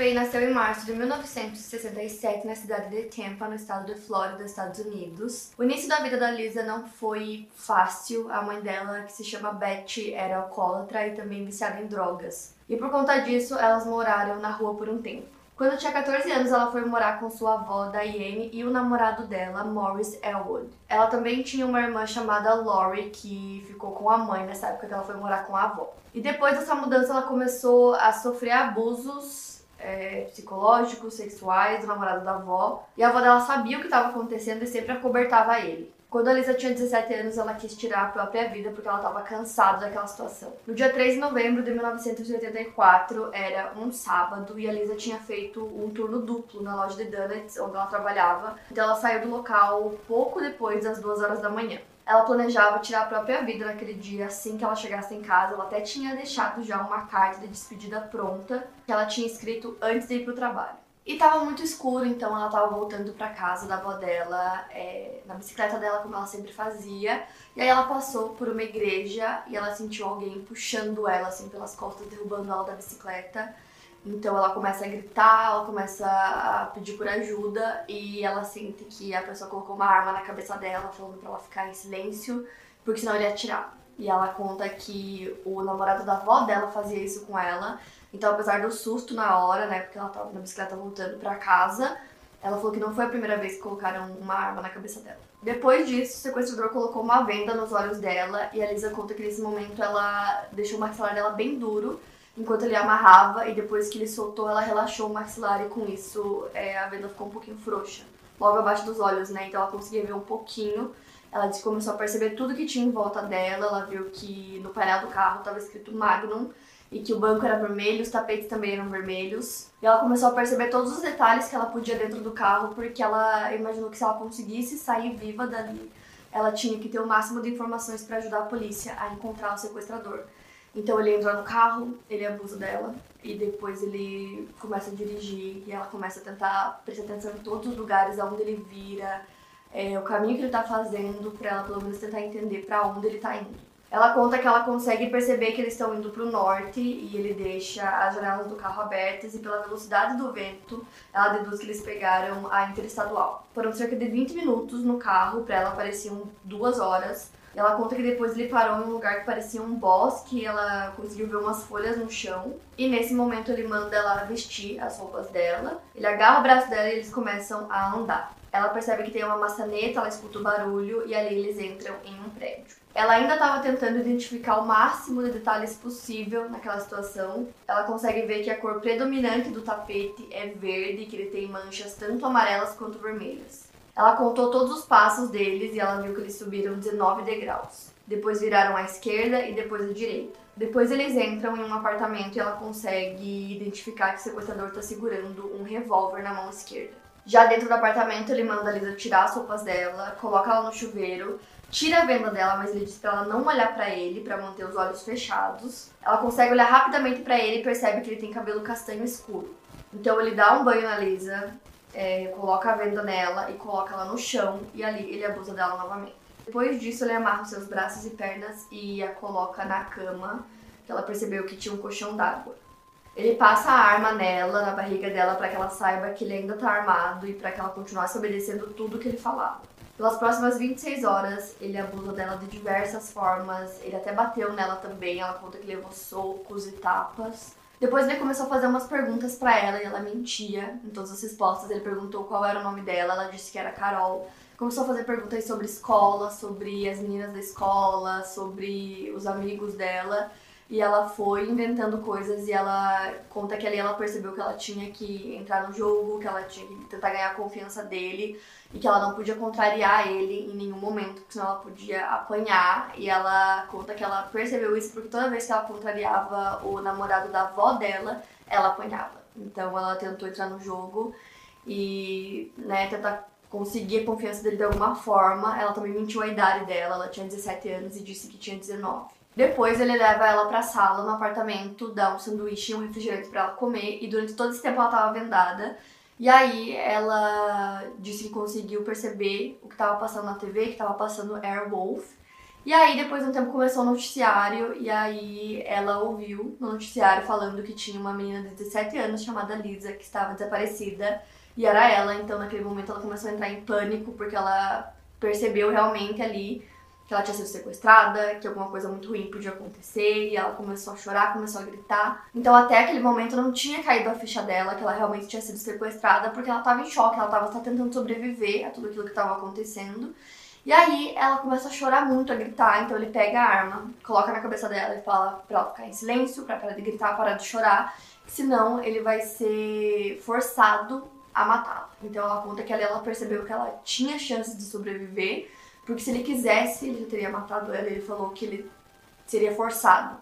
McVeigh nasceu em março de 1967 na cidade de Tampa, no estado de Flórida, Estados Unidos. O início da vida da Lisa não foi fácil. A mãe dela, que se chama Betty, era alcoólatra e também viciada em drogas. E por conta disso, elas moraram na rua por um tempo. Quando tinha 14 anos, ela foi morar com sua avó, Diane, e o namorado dela, Morris Elwood. Ela também tinha uma irmã chamada Lori, que ficou com a mãe nessa época que ela foi morar com a avó. E depois dessa mudança, ela começou a sofrer abusos é, psicológicos, sexuais do namorado da avó. E a avó dela sabia o que estava acontecendo e sempre acobertava ele. Quando a Lisa tinha 17 anos, ela quis tirar a própria vida porque ela estava cansada daquela situação. No dia 3 de novembro de 1984, era um sábado, e a Lisa tinha feito um turno duplo na loja de donuts onde ela trabalhava. Então ela saiu do local pouco depois das 2 horas da manhã. Ela planejava tirar a própria vida naquele dia, assim que ela chegasse em casa. Ela até tinha deixado já uma carta de despedida pronta, que ela tinha escrito antes de ir pro trabalho. E tava muito escuro, então ela tava voltando pra casa da avó dela, é, na bicicleta dela, como ela sempre fazia. E aí ela passou por uma igreja e ela sentiu alguém puxando ela, assim, pelas costas, derrubando ela da bicicleta. Então ela começa a gritar, ela começa a pedir por ajuda e ela sente que a pessoa colocou uma arma na cabeça dela, falando pra ela ficar em silêncio, porque senão ele ia atirar. E ela conta que o namorado da avó dela fazia isso com ela. Então, apesar do susto na hora, né, porque ela tava na bicicleta voltando para casa, ela falou que não foi a primeira vez que colocaram uma arma na cabeça dela. Depois disso, o sequestrador colocou uma venda nos olhos dela e a Lisa conta que nesse momento ela deixou o maxilar dela bem duro enquanto ele amarrava e depois que ele soltou, ela relaxou o maxilar e com isso é, a venda ficou um pouquinho frouxa, logo abaixo dos olhos, né? Então ela conseguia ver um pouquinho. Ela disse que começou a perceber tudo que tinha em volta dela. Ela viu que no painel do carro estava escrito Magnum e que o banco era vermelho, os tapetes também eram vermelhos. E ela começou a perceber todos os detalhes que ela podia dentro do carro, porque ela imaginou que se ela conseguisse sair viva dali, ela tinha que ter o máximo de informações para ajudar a polícia a encontrar o sequestrador. Então ele entra no carro, ele abusa dela e depois ele começa a dirigir e ela começa a tentar prestar atenção em todos os lugares aonde ele vira, é, o caminho que ele tá fazendo para ela pelo menos tentar entender para onde ele tá indo. Ela conta que ela consegue perceber que eles estão indo para o norte e ele deixa as janelas do carro abertas e pela velocidade do vento, ela deduz que eles pegaram a interestadual. Foram cerca de 20 minutos no carro, para ela pareciam duas horas. Ela conta que depois ele parou em um lugar que parecia um bosque, ela conseguiu ver umas folhas no chão. E nesse momento ele manda ela vestir as roupas dela. Ele agarra o braço dela e eles começam a andar. Ela percebe que tem uma maçaneta, ela escuta o barulho e ali eles entram em um prédio. Ela ainda estava tentando identificar o máximo de detalhes possível naquela situação. Ela consegue ver que a cor predominante do tapete é verde, que ele tem manchas tanto amarelas quanto vermelhas. Ela contou todos os passos deles e ela viu que eles subiram 19 degraus. Depois viraram à esquerda e depois à direita. Depois eles entram em um apartamento e ela consegue identificar que o sequestrador está segurando um revólver na mão esquerda. Já dentro do apartamento, ele manda a Lisa tirar as roupas dela, coloca ela no chuveiro, tira a venda dela, mas ele diz para ela não olhar para ele, para manter os olhos fechados. Ela consegue olhar rapidamente para ele e percebe que ele tem cabelo castanho escuro. Então ele dá um banho na Lisa, é, coloca a venda nela e coloca ela no chão e ali ele abusa dela novamente. Depois disso, ele amarra os seus braços e pernas e a coloca na cama, que ela percebeu que tinha um colchão d'água. Ele passa a arma nela, na barriga dela, para que ela saiba que ele ainda tá armado e para que ela continuasse obedecendo tudo que ele falava. Pelas próximas 26 horas, ele abusa dela de diversas formas. Ele até bateu nela também. Ela conta que levou socos e tapas. Depois ele começou a fazer umas perguntas para ela e ela mentia em todas as respostas. Ele perguntou qual era o nome dela, ela disse que era Carol. Começou a fazer perguntas sobre escola, sobre as meninas da escola, sobre os amigos dela. E ela foi inventando coisas e ela conta que ali ela percebeu que ela tinha que entrar no jogo, que ela tinha que tentar ganhar a confiança dele e que ela não podia contrariar ele em nenhum momento, porque senão ela podia apanhar. E ela conta que ela percebeu isso porque toda vez que ela contrariava o namorado da avó dela, ela apanhava. Então ela tentou entrar no jogo e né, tentar conseguir a confiança dele de alguma forma. Ela também mentiu a idade dela, ela tinha 17 anos e disse que tinha 19. Depois ele leva ela pra sala no apartamento, dá um sanduíche e um refrigerante para ela comer, e durante todo esse tempo ela tava vendada. E aí ela disse que conseguiu perceber o que tava passando na TV, que tava passando Airwolf. E aí depois de um tempo começou o noticiário, e aí ela ouviu no noticiário falando que tinha uma menina de 17 anos chamada Lisa que estava desaparecida e era ela, então naquele momento ela começou a entrar em pânico porque ela percebeu realmente ali que ela tinha sido sequestrada, que alguma coisa muito ruim podia acontecer, e ela começou a chorar, começou a gritar. Então até aquele momento não tinha caído a ficha dela que ela realmente tinha sido sequestrada, porque ela estava em choque, ela estava tentando sobreviver a tudo aquilo que estava acontecendo. E aí ela começa a chorar muito, a gritar, então ele pega a arma, coloca na cabeça dela e fala pra ela ficar em silêncio, pra parar de gritar, parar de chorar, senão ele vai ser forçado a matá-la. Então ela conta que ali ela percebeu que ela tinha chances de sobreviver, porque se ele quisesse, ele já teria matado ela. Ele falou que ele seria forçado.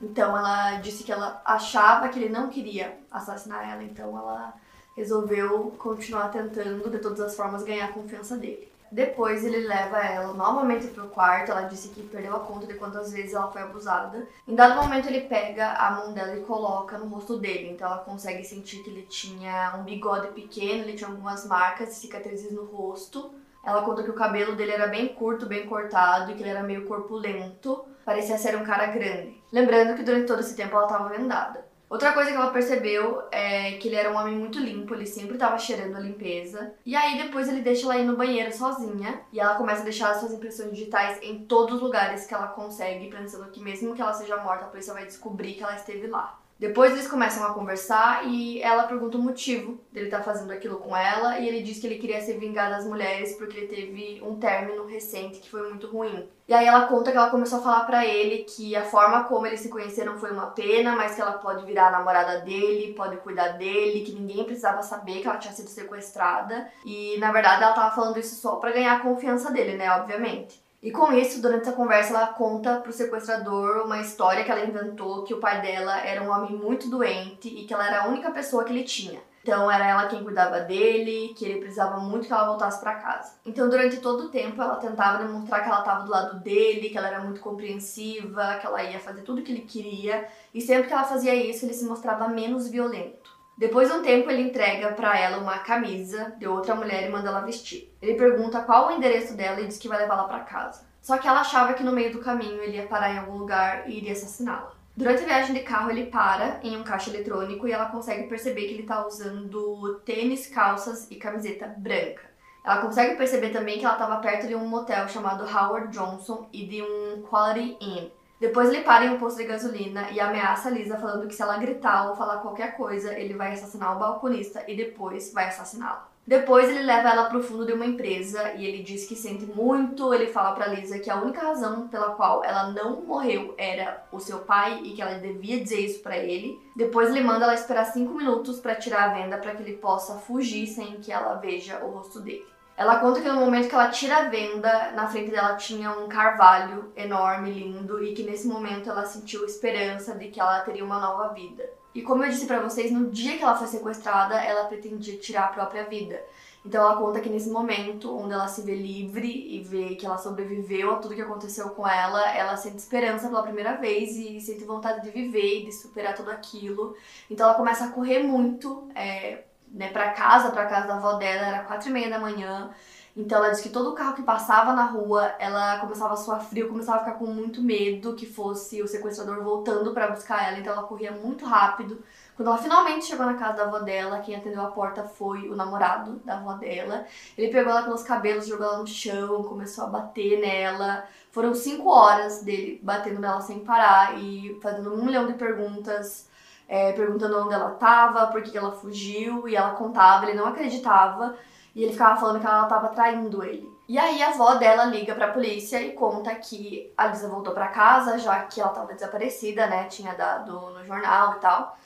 Então ela disse que ela achava que ele não queria assassinar ela, então ela resolveu continuar tentando de todas as formas ganhar a confiança dele. Depois ele leva ela novamente pro quarto. Ela disse que perdeu a conta de quantas vezes ela foi abusada. Em dado momento ele pega a mão dela e coloca no rosto dele. Então ela consegue sentir que ele tinha um bigode pequeno, ele tinha algumas marcas e cicatrizes no rosto. Ela conta que o cabelo dele era bem curto, bem cortado e que ele era meio corpulento. Parecia ser um cara grande. Lembrando que durante todo esse tempo ela estava vendada. Outra coisa que ela percebeu é que ele era um homem muito limpo, ele sempre estava cheirando a limpeza. E aí depois ele deixa ela ir no banheiro sozinha e ela começa a deixar as suas impressões digitais em todos os lugares que ela consegue, pensando que mesmo que ela seja morta, a polícia vai descobrir que ela esteve lá. Depois eles começam a conversar e ela pergunta o motivo dele estar tá fazendo aquilo com ela e ele diz que ele queria se vingar das mulheres porque ele teve um término recente que foi muito ruim. E aí ela conta que ela começou a falar para ele que a forma como eles se conheceram foi uma pena, mas que ela pode virar a namorada dele, pode cuidar dele, que ninguém precisava saber que ela tinha sido sequestrada. E na verdade ela tava falando isso só para ganhar a confiança dele, né, obviamente. E com isso, durante essa conversa, ela conta pro sequestrador uma história que ela inventou que o pai dela era um homem muito doente e que ela era a única pessoa que ele tinha. Então era ela quem cuidava dele, que ele precisava muito que ela voltasse para casa. Então durante todo o tempo ela tentava demonstrar que ela estava do lado dele, que ela era muito compreensiva, que ela ia fazer tudo o que ele queria, e sempre que ela fazia isso, ele se mostrava menos violento. Depois de um tempo, ele entrega para ela uma camisa de outra mulher e manda ela vestir. Ele pergunta qual o endereço dela e diz que vai levá-la para casa. Só que ela achava que no meio do caminho ele ia parar em algum lugar e iria assassiná-la. Durante a viagem de carro, ele para em um caixa eletrônico e ela consegue perceber que ele tá usando tênis, calças e camiseta branca. Ela consegue perceber também que ela estava perto de um motel chamado Howard Johnson e de um Quality Inn. Depois ele para em um posto de gasolina e ameaça a Lisa falando que se ela gritar ou falar qualquer coisa, ele vai assassinar o balconista e depois vai assassiná-la. Depois ele leva ela pro fundo de uma empresa e ele diz que sente muito. Ele fala para Lisa que a única razão pela qual ela não morreu era o seu pai e que ela devia dizer isso para ele. Depois ele manda ela esperar cinco minutos para tirar a venda para que ele possa fugir sem que ela veja o rosto dele. Ela conta que no momento que ela tira a venda, na frente dela tinha um carvalho enorme, lindo, e que nesse momento ela sentiu esperança de que ela teria uma nova vida. E como eu disse para vocês, no dia que ela foi sequestrada, ela pretendia tirar a própria vida. Então ela conta que nesse momento, onde ela se vê livre e vê que ela sobreviveu a tudo que aconteceu com ela, ela sente esperança pela primeira vez e sente vontade de viver e de superar tudo aquilo. Então ela começa a correr muito, é, né, para casa, para casa da avó dela, era quatro e meia da manhã. Então ela disse que todo carro que passava na rua, ela começava a suar frio, começava a ficar com muito medo que fosse o sequestrador voltando para buscar ela, então ela corria muito rápido. Quando ela finalmente chegou na casa da avó dela, quem atendeu a porta foi o namorado da avó dela. Ele pegou ela pelos cabelos, jogou ela no chão, começou a bater nela. Foram cinco horas dele batendo nela sem parar e fazendo um milhão de perguntas é, perguntando onde ela estava, por que ela fugiu, e ela contava, ele não acreditava, e ele ficava falando que ela estava traindo ele. E aí a avó dela liga pra polícia e conta que a Lisa voltou para casa, já que ela estava desaparecida, né? Tinha dado no jornal e tal.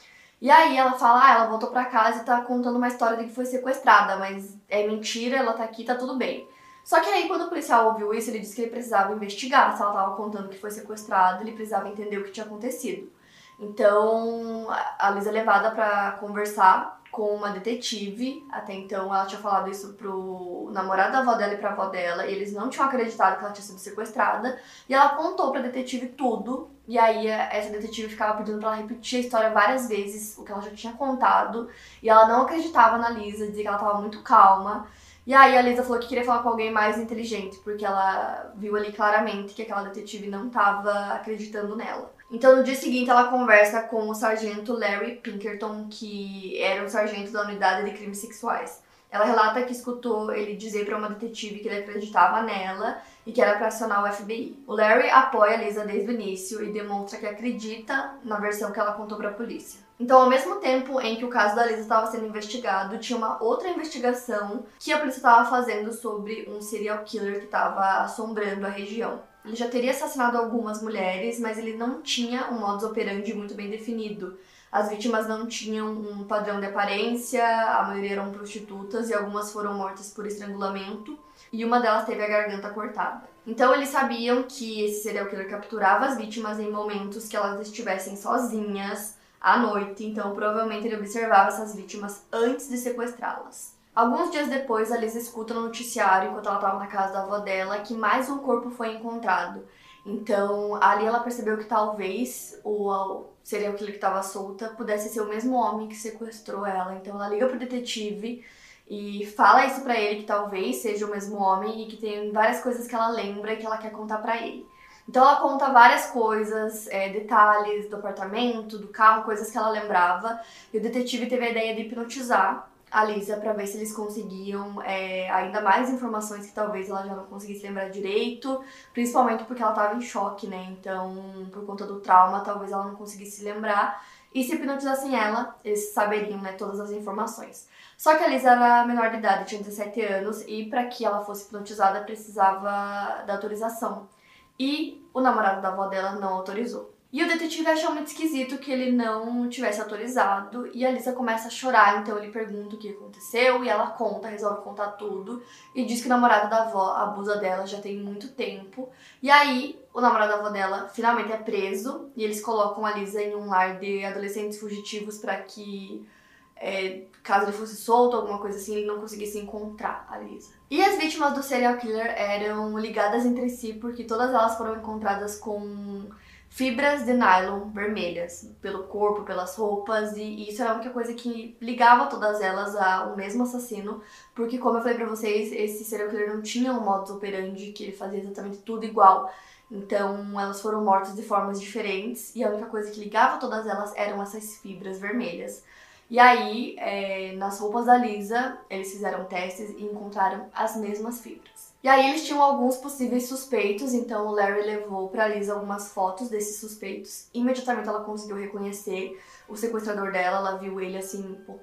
E aí ela fala, ah, ela voltou para casa e tá contando uma história de que foi sequestrada, mas é mentira, ela tá aqui, tá tudo bem. Só que aí quando o policial ouviu isso, ele disse que ele precisava investigar se ela tava contando que foi sequestrada, ele precisava entender o que tinha acontecido. Então a Lisa é levada para conversar com uma detetive. Até então ela tinha falado isso pro namorado da avó dela e pra avó dela. E eles não tinham acreditado que ela tinha sido sequestrada. E ela contou pra detetive tudo. E aí essa detetive ficava pedindo pra ela repetir a história várias vezes, o que ela já tinha contado. E ela não acreditava na Lisa, dizia que ela tava muito calma. E aí a Lisa falou que queria falar com alguém mais inteligente, porque ela viu ali claramente que aquela detetive não tava acreditando nela. Então, no dia seguinte, ela conversa com o sargento Larry Pinkerton, que era um sargento da unidade de crimes sexuais. Ela relata que escutou ele dizer para uma detetive que ele acreditava nela e que era para acionar o FBI. O Larry apoia a Lisa desde o início e demonstra que acredita na versão que ela contou para a polícia. Então, ao mesmo tempo em que o caso da Lisa estava sendo investigado, tinha uma outra investigação que a polícia estava fazendo sobre um serial killer que estava assombrando a região. Ele já teria assassinado algumas mulheres, mas ele não tinha um modus operandi muito bem definido. As vítimas não tinham um padrão de aparência, a maioria eram prostitutas e algumas foram mortas por estrangulamento, e uma delas teve a garganta cortada. Então eles sabiam que esse serial killer capturava as vítimas em momentos que elas estivessem sozinhas, à noite, então provavelmente ele observava essas vítimas antes de sequestrá-las. Alguns dias depois, a Liz escuta no noticiário, enquanto ela estava na casa da avó dela, que mais um corpo foi encontrado. Então, ali ela percebeu que talvez o serial killer que estava solta pudesse ser o mesmo homem que sequestrou ela. Então, ela liga pro detetive e fala isso para ele que talvez seja o mesmo homem e que tem várias coisas que ela lembra e que ela quer contar para ele. Então ela conta várias coisas, é, detalhes do apartamento, do carro, coisas que ela lembrava. E o detetive teve a ideia de hipnotizar a Lisa para ver se eles conseguiam é, ainda mais informações que talvez ela já não conseguisse lembrar direito, principalmente porque ela estava em choque, né? Então, por conta do trauma, talvez ela não conseguisse lembrar. E se hipnotizassem ela, eles saberiam né, todas as informações. Só que a Lisa era menor de idade, tinha 17 anos, e para que ela fosse hipnotizada precisava da autorização. E o namorado da avó dela não autorizou. E o detetive achou muito esquisito que ele não tivesse autorizado. E a Lisa começa a chorar, então ele pergunta o que aconteceu e ela conta, resolve contar tudo. E diz que o namorado da avó abusa dela já tem muito tempo. E aí o namorado da avó dela finalmente é preso e eles colocam a Lisa em um lar de adolescentes fugitivos para que, é, caso ele fosse solto, alguma coisa assim, ele não conseguisse encontrar a Lisa. E as vítimas do serial killer eram ligadas entre si porque todas elas foram encontradas com fibras de nylon vermelhas pelo corpo, pelas roupas, e isso era a única coisa que ligava todas elas ao mesmo assassino, porque como eu falei pra vocês, esse serial killer não tinha um modus operandi que ele fazia exatamente tudo igual. Então elas foram mortas de formas diferentes e a única coisa que ligava todas elas eram essas fibras vermelhas. E aí, é, nas roupas da Lisa, eles fizeram testes e encontraram as mesmas fibras. E aí eles tinham alguns possíveis suspeitos, então o Larry levou para Lisa algumas fotos desses suspeitos. Imediatamente ela conseguiu reconhecer o sequestrador dela, ela viu ele assim por,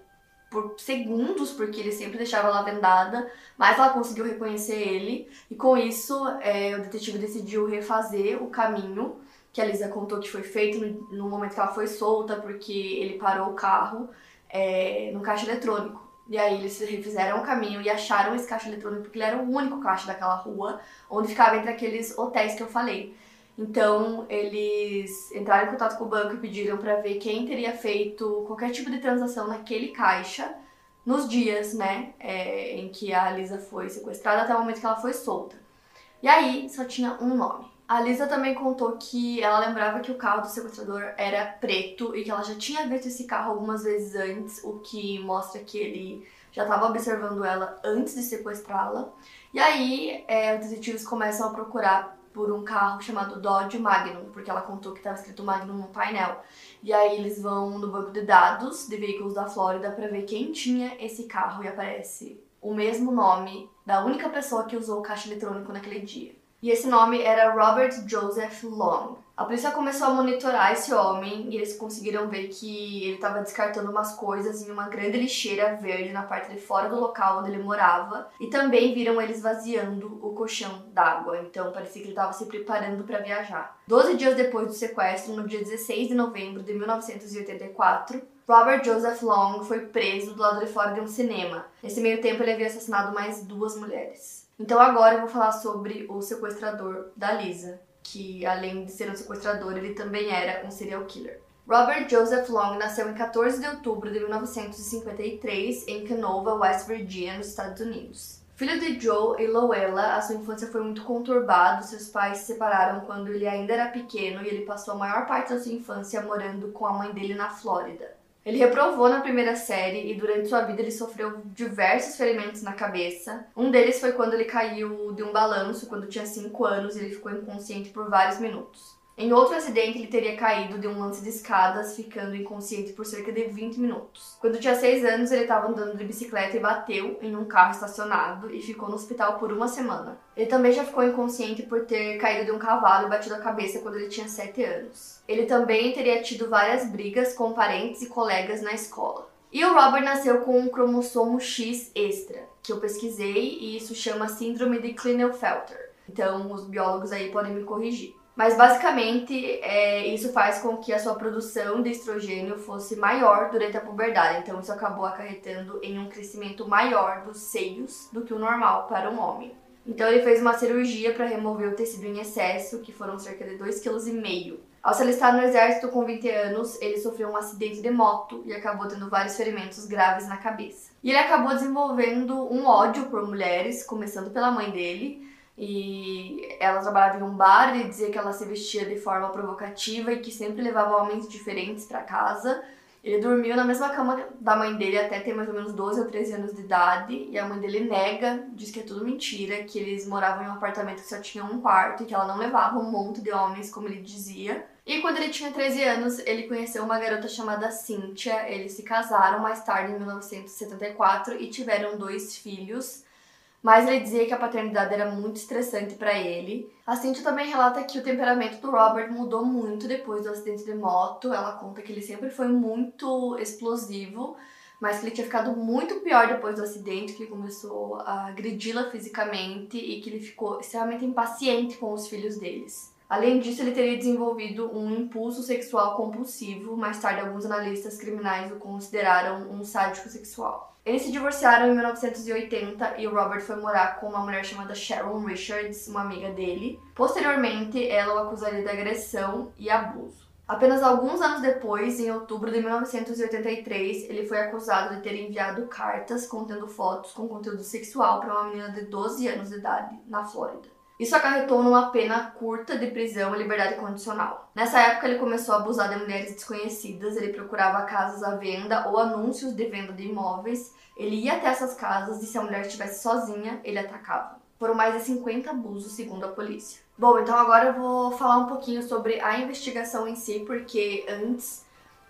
segundos, porque ele sempre deixava ela vendada, mas ela conseguiu reconhecer ele. E com isso, é, o detetive decidiu refazer o caminho que a Lisa contou que foi feito no, no momento que ela foi solta, porque ele parou o carro é, no caixa eletrônico. E aí eles refizeram o caminho e acharam esse caixa eletrônico porque ele era o único caixa daquela rua, onde ficava entre aqueles hotéis que eu falei. Então eles entraram em contato com o banco e pediram para ver quem teria feito qualquer tipo de transação naquele caixa nos dias, né, é, em que a Lisa foi sequestrada até o momento que ela foi solta. E aí só tinha um nome. A Lisa também contou que ela lembrava que o carro do sequestrador era preto e que ela já tinha visto esse carro algumas vezes antes, o que mostra que ele já estava observando ela antes de sequestrá-la. E aí, é, os detetives começam a procurar por um carro chamado Dodge Magnum, porque ela contou que estava escrito Magnum no painel. E aí eles vão no banco de dados de veículos da Flórida para ver quem tinha esse carro e aparece o mesmo nome da única pessoa que usou o caixa eletrônico naquele dia e esse nome era Robert Joseph Long. A polícia começou a monitorar esse homem e eles conseguiram ver que ele estava descartando umas coisas em uma grande lixeira verde na parte de fora do local onde ele morava e também viram ele esvaziando o colchão d'água, então parecia que ele estava se preparando para viajar. Doze dias depois do sequestro, no dia 16 de novembro de 1984, Robert Joseph Long foi preso do lado de fora de um cinema. Nesse meio tempo, ele havia assassinado mais duas mulheres. Então agora eu vou falar sobre o sequestrador da Lisa, que além de ser um sequestrador, ele também era um serial killer. Robert Joseph Long nasceu em 14 de outubro de 1953 em Canova, West Virginia, nos Estados Unidos. Filho de Joe e Lowella, a sua infância foi muito conturbada. Seus pais se separaram quando ele ainda era pequeno e ele passou a maior parte da sua infância morando com a mãe dele na Flórida. Ele reprovou na primeira série e durante sua vida ele sofreu diversos ferimentos na cabeça. Um deles foi quando ele caiu de um balanço quando tinha 5 anos e ele ficou inconsciente por vários minutos. Em outro acidente, ele teria caído de um lance de escadas, ficando inconsciente por cerca de 20 minutos. Quando tinha 6 anos, ele estava andando de bicicleta e bateu em um carro estacionado e ficou no hospital por uma semana. Ele também já ficou inconsciente por ter caído de um cavalo e batido a cabeça quando ele tinha 7 anos. Ele também teria tido várias brigas com parentes e colegas na escola. E o Robert nasceu com um cromossomo X extra, que eu pesquisei e isso chama Síndrome de Klinefelter. Então, os biólogos aí podem me corrigir. Mas basicamente é, isso faz com que a sua produção de estrogênio fosse maior durante a puberdade. Então isso acabou acarretando em um crescimento maior dos seios do que o normal para um homem. Então ele fez uma cirurgia para remover o tecido em excesso, que foram cerca de 2,5 kg. Ao se alistar no exército com 20 anos, ele sofreu um acidente de moto e acabou tendo vários ferimentos graves na cabeça. E ele acabou desenvolvendo um ódio por mulheres, começando pela mãe dele, e ela trabalhava em um bar e dizia que ela se vestia de forma provocativa e que sempre levava homens diferentes para casa. Ele dormiu na mesma cama da mãe dele até ter mais ou menos 12 ou 13 anos de idade e a mãe dele nega, diz que é tudo mentira, que eles moravam em um apartamento que só tinha um quarto e que ela não levava um monte de homens, como ele dizia. E quando ele tinha 13 anos, ele conheceu uma garota chamada Cynthia. Eles se casaram mais tarde, em 1974, e tiveram dois filhos mas ele dizia que a paternidade era muito estressante para ele. A Cintia também relata que o temperamento do Robert mudou muito depois do acidente de moto. Ela conta que ele sempre foi muito explosivo, mas que ele tinha ficado muito pior depois do acidente, que ele começou a agredi-la fisicamente e que ele ficou extremamente impaciente com os filhos deles. Além disso, ele teria desenvolvido um impulso sexual compulsivo. Mais tarde, alguns analistas criminais o consideraram um sádico sexual. Eles se divorciaram em 1980 e o Robert foi morar com uma mulher chamada Sharon Richards, uma amiga dele. Posteriormente, ela o acusaria de agressão e abuso. Apenas alguns anos depois, em outubro de 1983, ele foi acusado de ter enviado cartas contendo fotos com conteúdo sexual para uma menina de 12 anos de idade na Flórida. Isso acarretou numa pena curta de prisão e liberdade condicional. Nessa época, ele começou a abusar de mulheres desconhecidas, ele procurava casas à venda ou anúncios de venda de imóveis, ele ia até essas casas e se a mulher estivesse sozinha, ele atacava. Foram mais de 50 abusos, segundo a polícia. Bom, então agora eu vou falar um pouquinho sobre a investigação em si, porque antes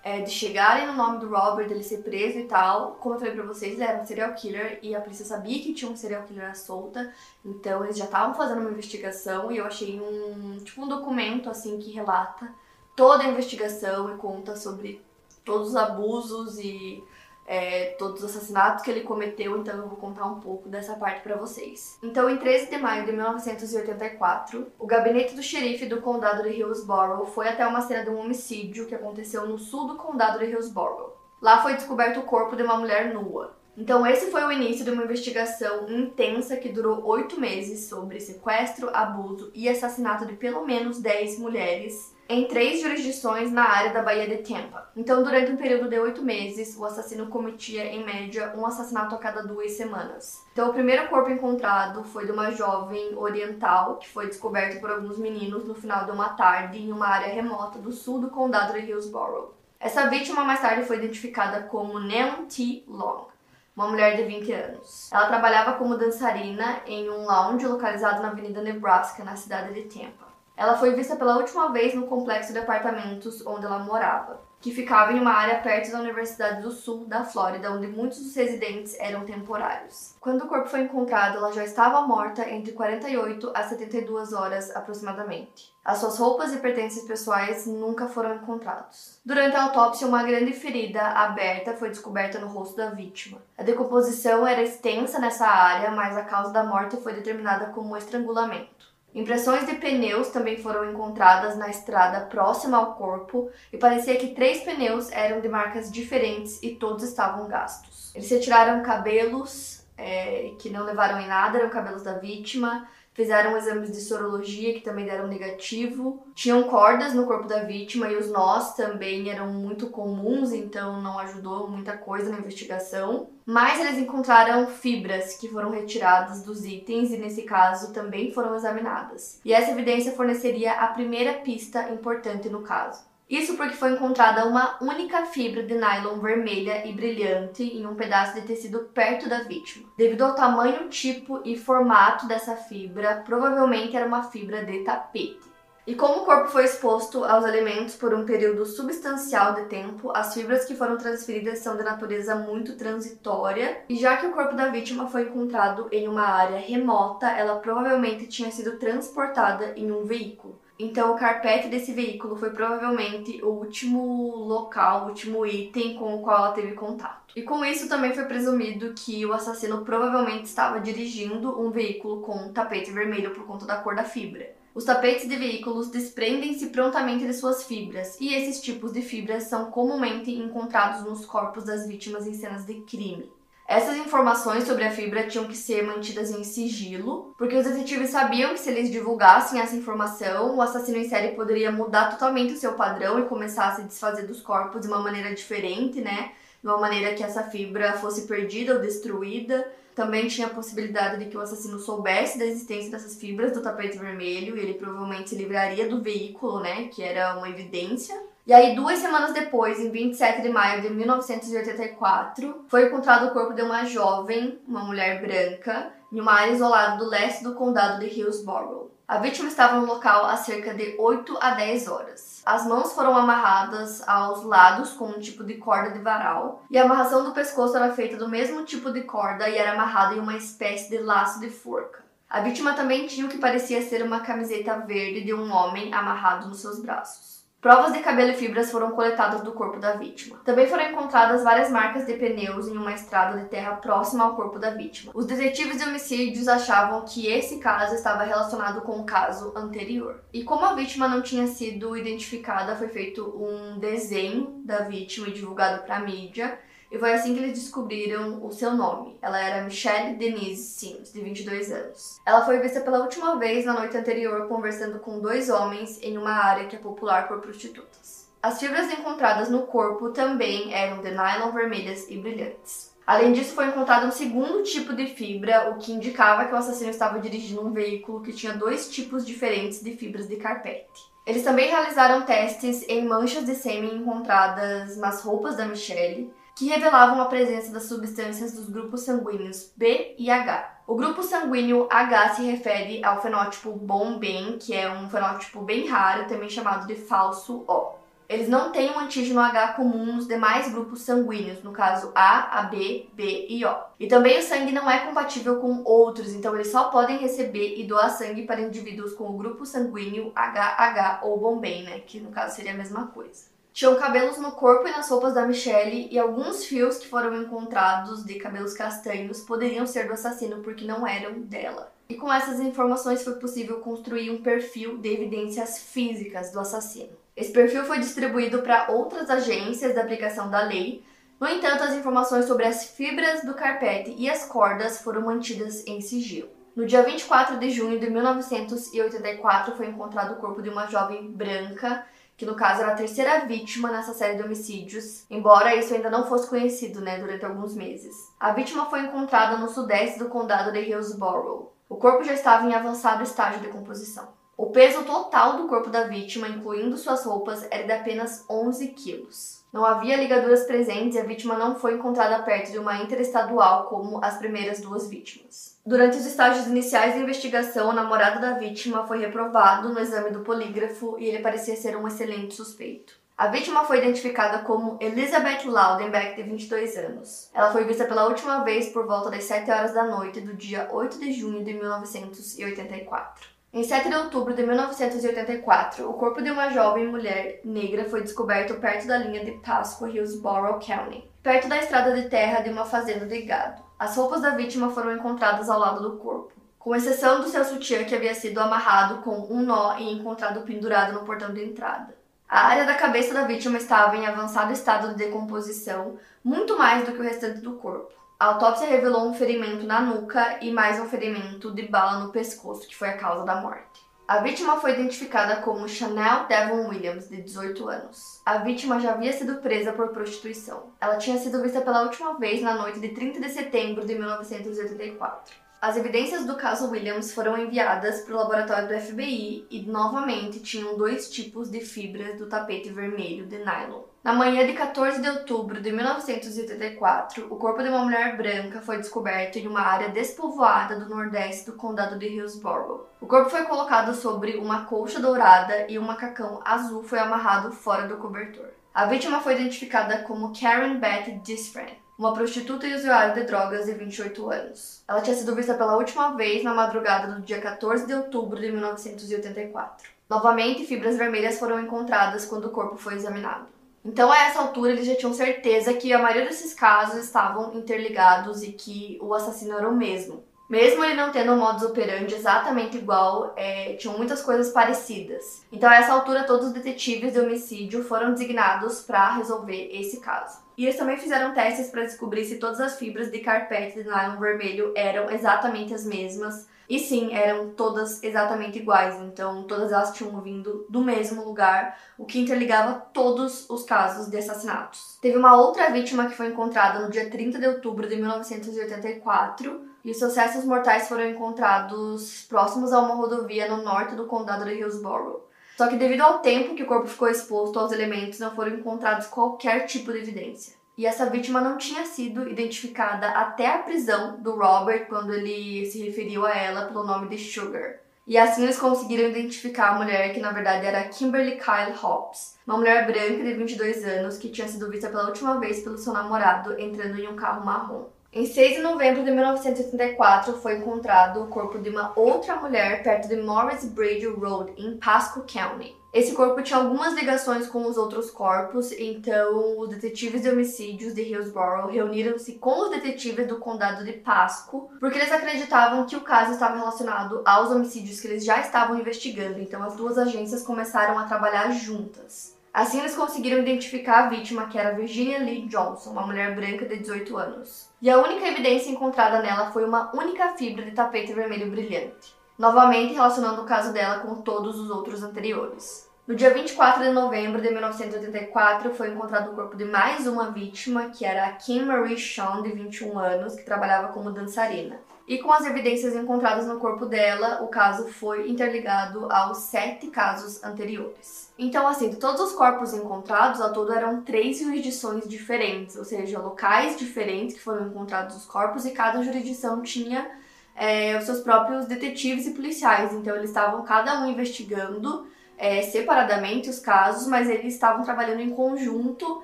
é, de chegarem no nome do Robert, dele ser preso e tal. Como eu falei pra vocês, era um serial killer e a polícia sabia que tinha um serial killer à solta, então eles já estavam fazendo uma investigação e eu achei um tipo um documento assim que relata toda a investigação e conta sobre todos os abusos e é, todos os assassinatos que ele cometeu, então eu vou contar um pouco dessa parte para vocês. Então, em 13 de maio de 1984, o gabinete do xerife do condado de Hillsborough foi até uma cena de um homicídio que aconteceu no sul do condado de Hillsborough. Lá foi descoberto o corpo de uma mulher nua. Então, esse foi o início de uma investigação intensa que durou oito meses sobre sequestro, abuso e assassinato de pelo menos 10 mulheres em três jurisdições na área da Baía de Tampa. Então, durante um período de oito meses, o assassino cometia, em média, um assassinato a cada duas semanas. Então, o primeiro corpo encontrado foi de uma jovem oriental que foi descoberto por alguns meninos no final de uma tarde em uma área remota do sul do condado de Hillsborough. Essa vítima mais tarde foi identificada como Neon T. Long uma mulher de 20 anos. Ela trabalhava como dançarina em um lounge localizado na Avenida Nebraska, na cidade de Tampa. Ela foi vista pela última vez no complexo de apartamentos onde ela morava, que ficava em uma área perto da Universidade do Sul da Flórida, onde muitos dos residentes eram temporários. Quando o corpo foi encontrado, ela já estava morta entre 48 a 72 horas aproximadamente. As suas roupas e pertences pessoais nunca foram encontrados. Durante a autópsia, uma grande ferida aberta foi descoberta no rosto da vítima. A decomposição era extensa nessa área, mas a causa da morte foi determinada como estrangulamento. Impressões de pneus também foram encontradas na estrada próxima ao corpo e parecia que três pneus eram de marcas diferentes e todos estavam gastos. Eles retiraram cabelos é, que não levaram em nada, eram cabelos da vítima, fizeram exames de sorologia que também deram negativo. Tinham cordas no corpo da vítima e os nós também eram muito comuns, então não ajudou muita coisa na investigação. Mas eles encontraram fibras que foram retiradas dos itens e, nesse caso, também foram examinadas. E essa evidência forneceria a primeira pista importante no caso. Isso porque foi encontrada uma única fibra de nylon vermelha e brilhante em um pedaço de tecido perto da vítima. Devido ao tamanho, tipo e formato dessa fibra, provavelmente era uma fibra de tapete. E como o corpo foi exposto aos alimentos por um período substancial de tempo, as fibras que foram transferidas são de natureza muito transitória, e já que o corpo da vítima foi encontrado em uma área remota, ela provavelmente tinha sido transportada em um veículo. Então, o carpete desse veículo foi provavelmente o último local, o último item com o qual ela teve contato. E com isso também foi presumido que o assassino provavelmente estava dirigindo um veículo com um tapete vermelho por conta da cor da fibra. Os tapetes de veículos desprendem-se prontamente de suas fibras, e esses tipos de fibras são comumente encontrados nos corpos das vítimas em cenas de crime. Essas informações sobre a fibra tinham que ser mantidas em sigilo, porque os detetives sabiam que se eles divulgassem essa informação, o assassino em série poderia mudar totalmente o seu padrão e começar a se desfazer dos corpos de uma maneira diferente, né? De uma maneira que essa fibra fosse perdida ou destruída. Também tinha a possibilidade de que o assassino soubesse da existência dessas fibras do tapete vermelho e ele provavelmente se livraria do veículo, né? Que era uma evidência. E aí, duas semanas depois, em 27 de maio de 1984, foi encontrado o corpo de uma jovem, uma mulher branca, em uma área isolada do leste do condado de Hillsborough. A vítima estava no local há cerca de 8 a 10 horas. As mãos foram amarradas aos lados com um tipo de corda de varal, e a amarração do pescoço era feita do mesmo tipo de corda e era amarrada em uma espécie de laço de forca. A vítima também tinha o que parecia ser uma camiseta verde de um homem amarrado nos seus braços. Provas de cabelo e fibras foram coletadas do corpo da vítima. Também foram encontradas várias marcas de pneus em uma estrada de terra próxima ao corpo da vítima. Os detetives de homicídios achavam que esse caso estava relacionado com o caso anterior. E como a vítima não tinha sido identificada, foi feito um desenho da vítima e divulgado para a mídia. E foi assim que eles descobriram o seu nome. Ela era Michelle Denise Sims, de 22 anos. Ela foi vista pela última vez na noite anterior conversando com dois homens em uma área que é popular por prostitutas. As fibras encontradas no corpo também eram de nylon vermelhas e brilhantes. Além disso, foi encontrado um segundo tipo de fibra, o que indicava que o assassino estava dirigindo um veículo que tinha dois tipos diferentes de fibras de carpete. Eles também realizaram testes em manchas de sêmen encontradas nas roupas da Michelle, que revelavam a presença das substâncias dos grupos sanguíneos B e H. O grupo sanguíneo H se refere ao fenótipo BOMBEN, que é um fenótipo bem raro, também chamado de falso O. Eles não têm um antígeno H comum nos demais grupos sanguíneos, no caso A, AB, B e O. E também o sangue não é compatível com outros, então eles só podem receber e doar sangue para indivíduos com o grupo sanguíneo HH ou BOMBEN, né, que no caso seria a mesma coisa. Tinham cabelos no corpo e nas roupas da Michelle e alguns fios que foram encontrados de cabelos castanhos poderiam ser do assassino porque não eram dela. E com essas informações foi possível construir um perfil de evidências físicas do assassino. Esse perfil foi distribuído para outras agências da aplicação da lei. No entanto, as informações sobre as fibras do carpete e as cordas foram mantidas em sigilo. No dia 24 de junho de 1984 foi encontrado o corpo de uma jovem branca que no caso era a terceira vítima nessa série de homicídios, embora isso ainda não fosse conhecido, né, durante alguns meses. A vítima foi encontrada no sudeste do condado de Hillsborough. O corpo já estava em avançado estágio de decomposição. O peso total do corpo da vítima, incluindo suas roupas, era de apenas 11 quilos. Não havia ligaduras presentes e a vítima não foi encontrada perto de uma interestadual como as primeiras duas vítimas. Durante os estágios iniciais da investigação, o namorado da vítima foi reprovado no exame do polígrafo e ele parecia ser um excelente suspeito. A vítima foi identificada como Elizabeth Laudenbeck, de 22 anos. Ela foi vista pela última vez por volta das 7 horas da noite do dia 8 de junho de 1984. Em 7 de outubro de 1984, o corpo de uma jovem mulher negra foi descoberto perto da linha de Pasco Hillsborough County, perto da estrada de terra de uma fazenda de gado. As roupas da vítima foram encontradas ao lado do corpo, com exceção do seu sutiã que havia sido amarrado com um nó e encontrado pendurado no portão de entrada. A área da cabeça da vítima estava em avançado estado de decomposição, muito mais do que o restante do corpo. A autópsia revelou um ferimento na nuca e mais um ferimento de bala no pescoço, que foi a causa da morte. A vítima foi identificada como Chanel Devon Williams, de 18 anos. A vítima já havia sido presa por prostituição. Ela tinha sido vista pela última vez na noite de 30 de setembro de 1984. As evidências do caso Williams foram enviadas para o laboratório do FBI e novamente tinham dois tipos de fibras do tapete vermelho de nylon. Na manhã de 14 de outubro de 1984, o corpo de uma mulher branca foi descoberto em uma área despovoada do nordeste do condado de Hillsborough. O corpo foi colocado sobre uma colcha dourada e um macacão azul foi amarrado fora do cobertor. A vítima foi identificada como Karen Beth Disfran uma prostituta e usuária de drogas de 28 anos. Ela tinha sido vista pela última vez na madrugada do dia 14 de outubro de 1984. Novamente, fibras vermelhas foram encontradas quando o corpo foi examinado. Então, a essa altura, eles já tinham certeza que a maioria desses casos estavam interligados e que o assassino era o mesmo. Mesmo ele não tendo um modus operandi exatamente igual, é, tinham muitas coisas parecidas. Então, a essa altura, todos os detetives de homicídio foram designados para resolver esse caso. E eles também fizeram testes para descobrir se todas as fibras de carpete de nylon vermelho eram exatamente as mesmas. E sim, eram todas exatamente iguais, então todas elas tinham vindo do mesmo lugar, o que interligava todos os casos de assassinatos. Teve uma outra vítima que foi encontrada no dia 30 de outubro de 1984 e seus restos mortais foram encontrados próximos a uma rodovia no norte do condado de Hillsborough. Só que devido ao tempo que o corpo ficou exposto aos elementos, não foram encontrados qualquer tipo de evidência. E essa vítima não tinha sido identificada até a prisão do Robert quando ele se referiu a ela pelo nome de Sugar. E assim eles conseguiram identificar a mulher que na verdade era Kimberly Kyle Hobbs, uma mulher branca de 22 anos que tinha sido vista pela última vez pelo seu namorado entrando em um carro marrom. Em 6 de novembro de 1984, foi encontrado o corpo de uma outra mulher perto de Morris Bridge Road, em Pasco County. Esse corpo tinha algumas ligações com os outros corpos, então os detetives de homicídios de Hillsborough reuniram-se com os detetives do condado de Pasco, porque eles acreditavam que o caso estava relacionado aos homicídios que eles já estavam investigando, então as duas agências começaram a trabalhar juntas. Assim, eles conseguiram identificar a vítima, que era Virginia Lee Johnson, uma mulher branca de 18 anos. E a única evidência encontrada nela foi uma única fibra de tapete vermelho brilhante, novamente relacionando o caso dela com todos os outros anteriores. No dia 24 de novembro de 1984, foi encontrado o corpo de mais uma vítima, que era a Kim Marie Sean, de 21 anos, que trabalhava como dançarina. E com as evidências encontradas no corpo dela, o caso foi interligado aos sete casos anteriores. Então, assim, de todos os corpos encontrados, ao todo eram três jurisdições diferentes, ou seja, locais diferentes que foram encontrados os corpos e cada jurisdição tinha é, os seus próprios detetives e policiais. Então, eles estavam cada um investigando é, separadamente os casos, mas eles estavam trabalhando em conjunto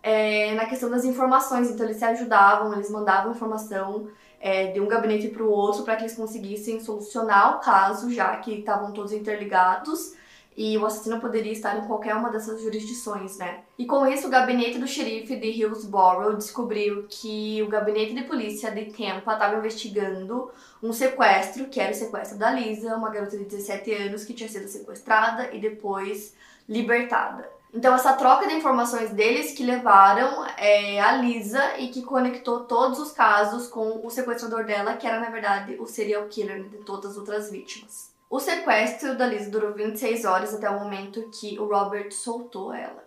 é, na questão das informações. Então, eles se ajudavam, eles mandavam informação é, de um gabinete para o outro para que eles conseguissem solucionar o caso, já que estavam todos interligados e o assassino poderia estar em qualquer uma dessas jurisdições, né? E com isso, o gabinete do xerife de Hillsborough descobriu que o gabinete de polícia de Tampa estava investigando um sequestro, que era o sequestro da Lisa, uma garota de 17 anos que tinha sido sequestrada e depois libertada. Então, essa troca de informações deles que levaram é, a Lisa e que conectou todos os casos com o sequestrador dela, que era, na verdade, o serial killer de todas as outras vítimas. O sequestro da Lisa durou 26 horas até o momento que o Robert soltou ela.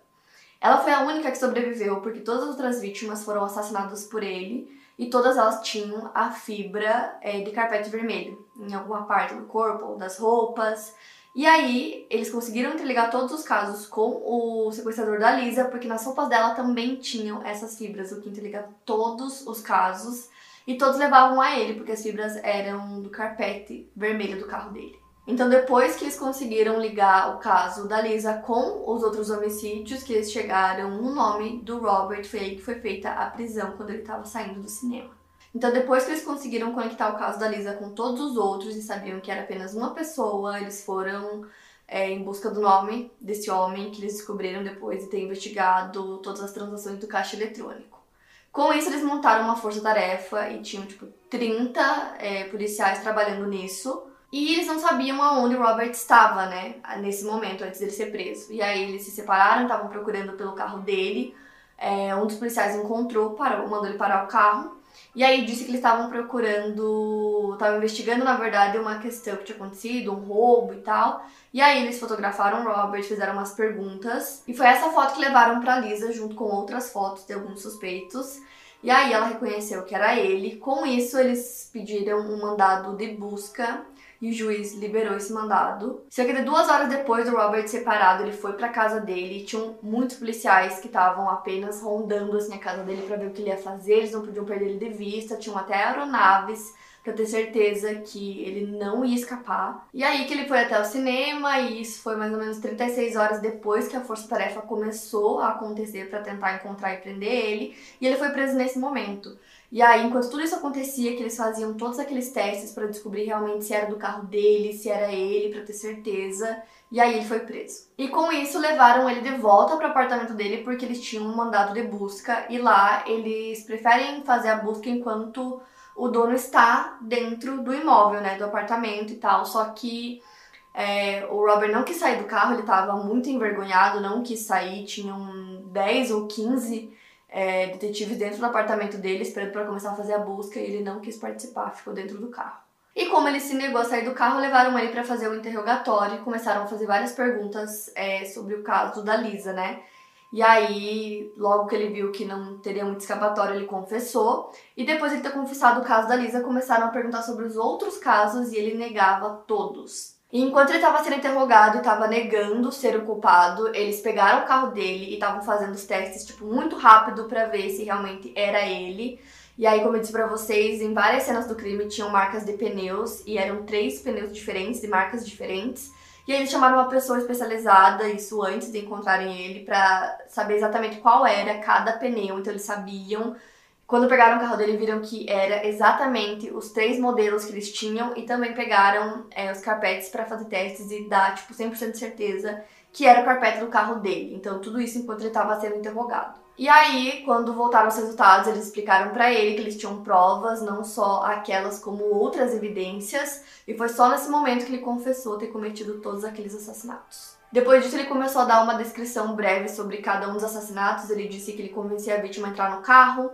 Ela foi a única que sobreviveu porque todas as outras vítimas foram assassinadas por ele e todas elas tinham a fibra é, de carpete vermelho em alguma parte do corpo ou das roupas. E aí, eles conseguiram interligar todos os casos com o sequestrador da Lisa, porque nas roupas dela também tinham essas fibras, o que interligava todos os casos. E todos levavam a ele, porque as fibras eram do carpete vermelho do carro dele. Então, depois que eles conseguiram ligar o caso da Lisa com os outros homicídios, que eles chegaram no nome do Robert, foi aí que foi feita a prisão quando ele estava saindo do cinema. Então, depois que eles conseguiram conectar o caso da Lisa com todos os outros e sabiam que era apenas uma pessoa, eles foram é, em busca do nome desse homem que eles descobriram depois de ter investigado todas as transações do caixa eletrônico. Com isso, eles montaram uma força-tarefa e tinham, tipo, 30 é, policiais trabalhando nisso. E eles não sabiam aonde o Robert estava, né, nesse momento, antes dele ser preso. E aí eles se separaram, estavam procurando pelo carro dele. É, um dos policiais encontrou, parou, mandou ele parar o carro E aí disse que eles estavam procurando, estavam investigando na verdade uma questão que tinha acontecido, um roubo e tal. E aí eles fotografaram Robert, fizeram umas perguntas. E foi essa foto que levaram pra Lisa junto com outras fotos de alguns suspeitos. E aí ela reconheceu que era ele. Com isso, eles pediram um mandado de busca e o juiz liberou esse mandado. Cerca de duas horas depois do Robert separado, ele foi para casa dele. Tinham muitos policiais que estavam apenas rondando assim a casa dele para ver o que ele ia fazer. Eles não podiam perder ele de vista. Tinham até aeronaves para ter certeza que ele não ia escapar. E aí que ele foi até o cinema e isso foi mais ou menos 36 horas depois que a força-tarefa começou a acontecer para tentar encontrar e prender ele, e ele foi preso nesse momento. E aí, enquanto tudo isso acontecia, que eles faziam todos aqueles testes para descobrir realmente se era do carro dele, se era ele, para ter certeza. E aí ele foi preso. E com isso levaram ele de volta para o apartamento dele porque eles tinham um mandado de busca e lá eles preferem fazer a busca enquanto o dono está dentro do imóvel, né, do apartamento e tal. Só que é, o Robert não quis sair do carro, ele estava muito envergonhado, não quis sair. Tinham 10 ou 15 é, detetives dentro do apartamento dele esperando para começar a fazer a busca e ele não quis participar, ficou dentro do carro. E como ele se negou a sair do carro, levaram ele para fazer o interrogatório e começaram a fazer várias perguntas é, sobre o caso da Lisa, né? E aí, logo que ele viu que não teria muito escapatório, ele confessou. E depois de ter confessado o caso da Lisa, começaram a perguntar sobre os outros casos e ele negava todos. E enquanto ele estava sendo interrogado e estava negando ser o culpado, eles pegaram o carro dele e estavam fazendo os testes tipo muito rápido para ver se realmente era ele. E aí, como eu disse pra vocês, em várias cenas do crime tinham marcas de pneus e eram três pneus diferentes, de marcas diferentes. E aí eles chamaram uma pessoa especializada, isso antes de encontrarem ele, para saber exatamente qual era cada pneu. Então eles sabiam. Quando pegaram o carro dele, viram que era exatamente os três modelos que eles tinham e também pegaram é, os carpetes para fazer testes e dar, tipo, 100% de certeza que era o carpete do carro dele. Então, tudo isso enquanto ele estava sendo interrogado. E aí, quando voltaram os resultados, eles explicaram para ele que eles tinham provas, não só aquelas como outras evidências, e foi só nesse momento que ele confessou ter cometido todos aqueles assassinatos. Depois disso, ele começou a dar uma descrição breve sobre cada um dos assassinatos. Ele disse que ele convencia a vítima a entrar no carro,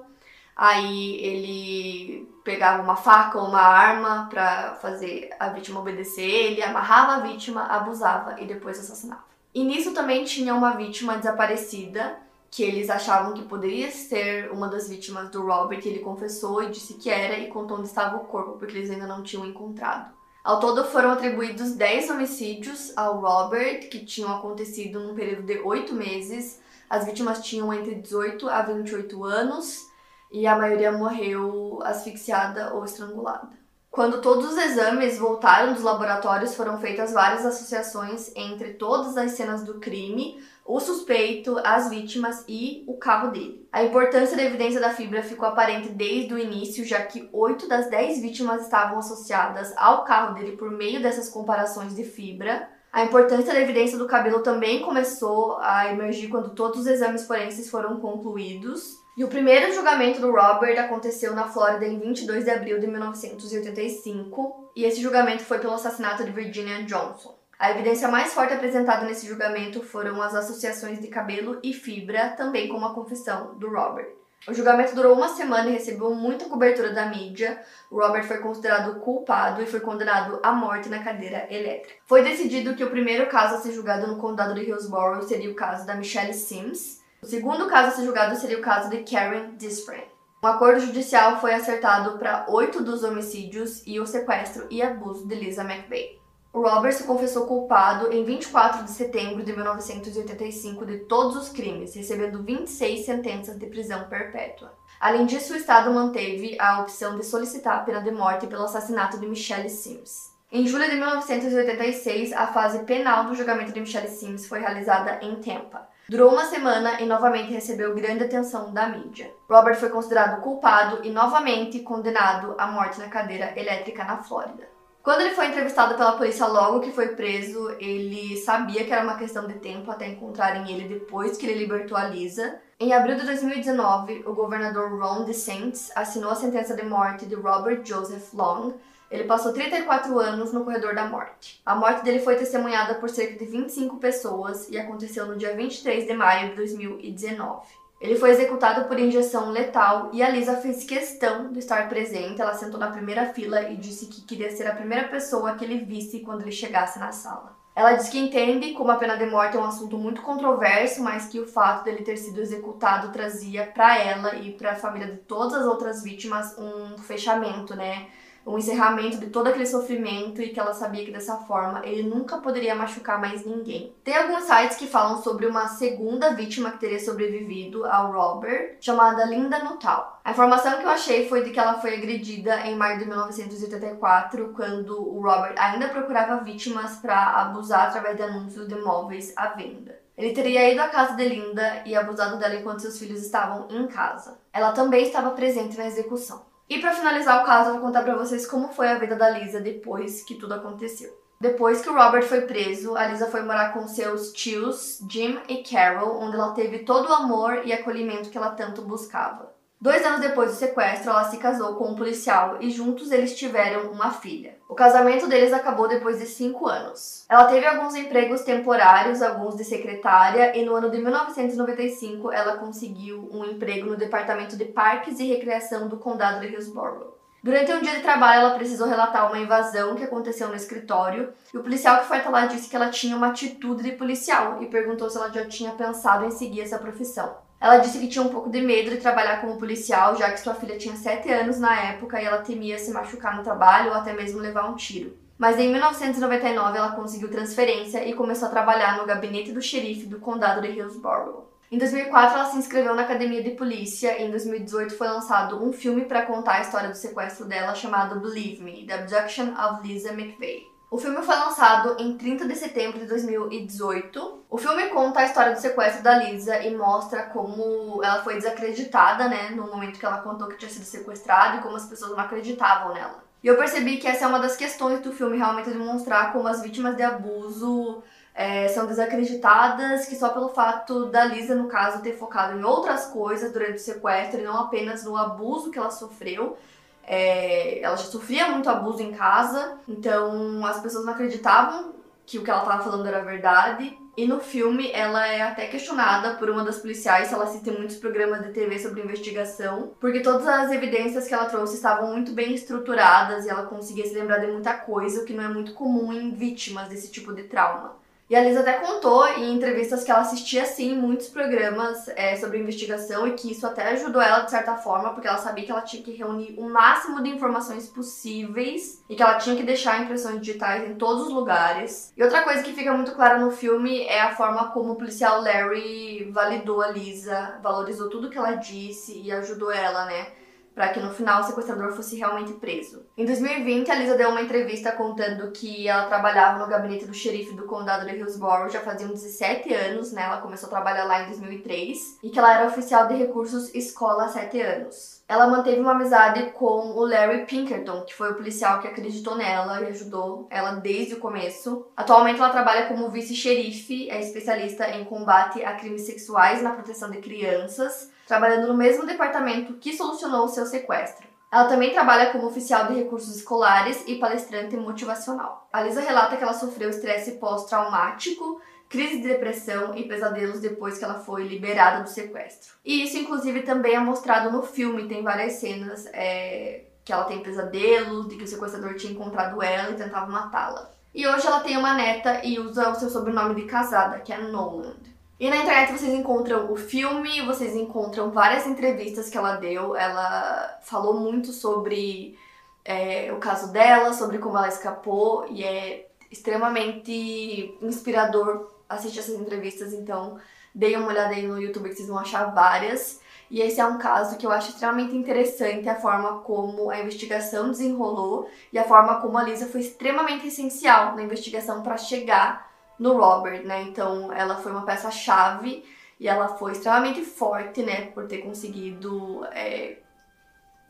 aí ele pegava uma faca ou uma arma para fazer a vítima obedecer, ele amarrava a vítima, abusava e depois assassinava. E nisso também tinha uma vítima desaparecida que eles achavam que poderia ser uma das vítimas do Robert, ele confessou e disse que era e contou onde estava o corpo, porque eles ainda não tinham encontrado. Ao todo foram atribuídos 10 homicídios ao Robert, que tinham acontecido num período de 8 meses. As vítimas tinham entre 18 a 28 anos e a maioria morreu asfixiada ou estrangulada. Quando todos os exames voltaram dos laboratórios, foram feitas várias associações entre todas as cenas do crime, o suspeito, as vítimas e o carro dele. A importância da evidência da fibra ficou aparente desde o início, já que 8 das 10 vítimas estavam associadas ao carro dele por meio dessas comparações de fibra. A importância da evidência do cabelo também começou a emergir quando todos os exames forenses foram concluídos. E o primeiro julgamento do Robert aconteceu na Flórida em 22 de abril de 1985, e esse julgamento foi pelo assassinato de Virginia Johnson. A evidência mais forte apresentada nesse julgamento foram as associações de cabelo e fibra, também como a confissão do Robert. O julgamento durou uma semana e recebeu muita cobertura da mídia. O Robert foi considerado culpado e foi condenado à morte na cadeira elétrica. Foi decidido que o primeiro caso a ser julgado no condado de Hillsborough seria o caso da Michelle Sims, o segundo caso a ser julgado seria o caso de Karen Disprin. Um acordo judicial foi acertado para oito dos homicídios e o sequestro e abuso de Lisa McVeigh. O Robert se confessou culpado em 24 de setembro de 1985 de todos os crimes, recebendo 26 sentenças de prisão perpétua. Além disso, o Estado manteve a opção de solicitar a pena de morte pelo assassinato de Michelle Sims. Em julho de 1986, a fase penal do julgamento de Michelle Sims foi realizada em Tampa. Durou uma semana e novamente recebeu grande atenção da mídia. Robert foi considerado culpado e novamente condenado à morte na cadeira elétrica na Flórida. Quando ele foi entrevistado pela polícia logo que foi preso, ele sabia que era uma questão de tempo até encontrarem ele depois que ele libertou a Lisa. Em abril de 2019, o governador Ron DeSantis assinou a sentença de morte de Robert Joseph Long, ele passou 34 anos no corredor da morte. A morte dele foi testemunhada por cerca de 25 pessoas e aconteceu no dia 23 de maio de 2019. Ele foi executado por injeção letal e a Lisa fez questão de estar presente. Ela sentou na primeira fila e disse que queria ser a primeira pessoa que ele visse quando ele chegasse na sala. Ela diz que entende como a pena de morte é um assunto muito controverso, mas que o fato dele ter sido executado trazia para ela e para a família de todas as outras vítimas um fechamento, né? Um encerramento de todo aquele sofrimento e que ela sabia que dessa forma ele nunca poderia machucar mais ninguém. Tem alguns sites que falam sobre uma segunda vítima que teria sobrevivido ao Robert, chamada Linda Nuttall. A informação que eu achei foi de que ela foi agredida em maio de 1984, quando o Robert ainda procurava vítimas para abusar através de anúncios de móveis à venda. Ele teria ido à casa de Linda e abusado dela enquanto seus filhos estavam em casa. Ela também estava presente na execução. E para finalizar o caso, eu vou contar para vocês como foi a vida da Lisa depois que tudo aconteceu. Depois que o Robert foi preso, a Lisa foi morar com seus tios, Jim e Carol, onde ela teve todo o amor e acolhimento que ela tanto buscava. Dois anos depois do sequestro, ela se casou com um policial e juntos eles tiveram uma filha. O casamento deles acabou depois de cinco anos. Ela teve alguns empregos temporários, alguns de secretária, e no ano de 1995 ela conseguiu um emprego no Departamento de Parques e Recreação do Condado de Hillsborough. Durante um dia de trabalho, ela precisou relatar uma invasão que aconteceu no escritório, e o policial que foi até lá disse que ela tinha uma atitude de policial e perguntou se ela já tinha pensado em seguir essa profissão. Ela disse que tinha um pouco de medo de trabalhar como policial, já que sua filha tinha 7 anos na época e ela temia se machucar no trabalho ou até mesmo levar um tiro. Mas em 1999 ela conseguiu transferência e começou a trabalhar no gabinete do xerife do condado de Hillsborough. Em 2004 ela se inscreveu na academia de polícia e em 2018 foi lançado um filme para contar a história do sequestro dela chamado Believe Me: The Abduction of Lisa McVeigh. O filme foi lançado em 30 de setembro de 2018. O filme conta a história do sequestro da Lisa e mostra como ela foi desacreditada, né, no momento que ela contou que tinha sido sequestrada e como as pessoas não acreditavam nela. E eu percebi que essa é uma das questões do filme, realmente demonstrar como as vítimas de abuso é, são desacreditadas, que só pelo fato da Lisa, no caso, ter focado em outras coisas durante o sequestro e não apenas no abuso que ela sofreu, é, ela já sofria muito abuso em casa, então as pessoas não acreditavam que o que ela estava falando era verdade. E no filme ela é até questionada por uma das policiais se ela assiste muitos programas de TV sobre investigação, porque todas as evidências que ela trouxe estavam muito bem estruturadas e ela conseguia se lembrar de muita coisa, o que não é muito comum em vítimas desse tipo de trauma. E a Lisa até contou em entrevistas que ela assistia, sim, muitos programas é, sobre investigação e que isso até ajudou ela de certa forma, porque ela sabia que ela tinha que reunir o máximo de informações possíveis e que ela tinha que deixar impressões digitais em todos os lugares. E outra coisa que fica muito clara no filme é a forma como o policial Larry validou a Lisa, valorizou tudo que ela disse e ajudou ela, né? Para que no final o sequestrador fosse realmente preso. Em 2020, a Lisa deu uma entrevista contando que ela trabalhava no gabinete do xerife do condado de Hillsborough já faziam 17 anos, né? Ela começou a trabalhar lá em 2003 e que ela era oficial de recursos escola há 7 anos. Ela manteve uma amizade com o Larry Pinkerton, que foi o policial que acreditou nela e ajudou ela desde o começo. Atualmente ela trabalha como vice-xerife, é especialista em combate a crimes sexuais na proteção de crianças trabalhando no mesmo departamento que solucionou o seu sequestro. Ela também trabalha como oficial de recursos escolares e palestrante motivacional. A Lisa relata que ela sofreu estresse pós-traumático, crise de depressão e pesadelos depois que ela foi liberada do sequestro. E isso, inclusive, também é mostrado no filme. Tem várias cenas é, que ela tem pesadelos, de que o sequestrador tinha encontrado ela e tentava matá-la. E hoje ela tem uma neta e usa o seu sobrenome de casada, que é Noland. E na internet vocês encontram o filme, vocês encontram várias entrevistas que ela deu. Ela falou muito sobre é, o caso dela, sobre como ela escapou, e é extremamente inspirador assistir essas entrevistas. Então, deem uma olhada aí no YouTube que vocês vão achar várias. E esse é um caso que eu acho extremamente interessante a forma como a investigação desenrolou e a forma como a Lisa foi extremamente essencial na investigação para chegar no Robert, né? Então ela foi uma peça-chave e ela foi extremamente forte, né? Por ter conseguido, é,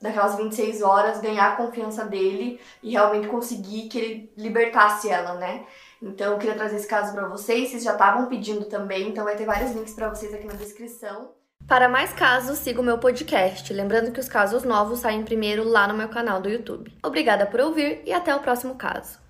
naquelas 26 horas, ganhar a confiança dele e realmente conseguir que ele libertasse ela, né? Então eu queria trazer esse caso para vocês, vocês já estavam pedindo também, então vai ter vários links para vocês aqui na descrição. Para mais casos, siga o meu podcast. Lembrando que os casos novos saem primeiro lá no meu canal do YouTube. Obrigada por ouvir e até o próximo caso.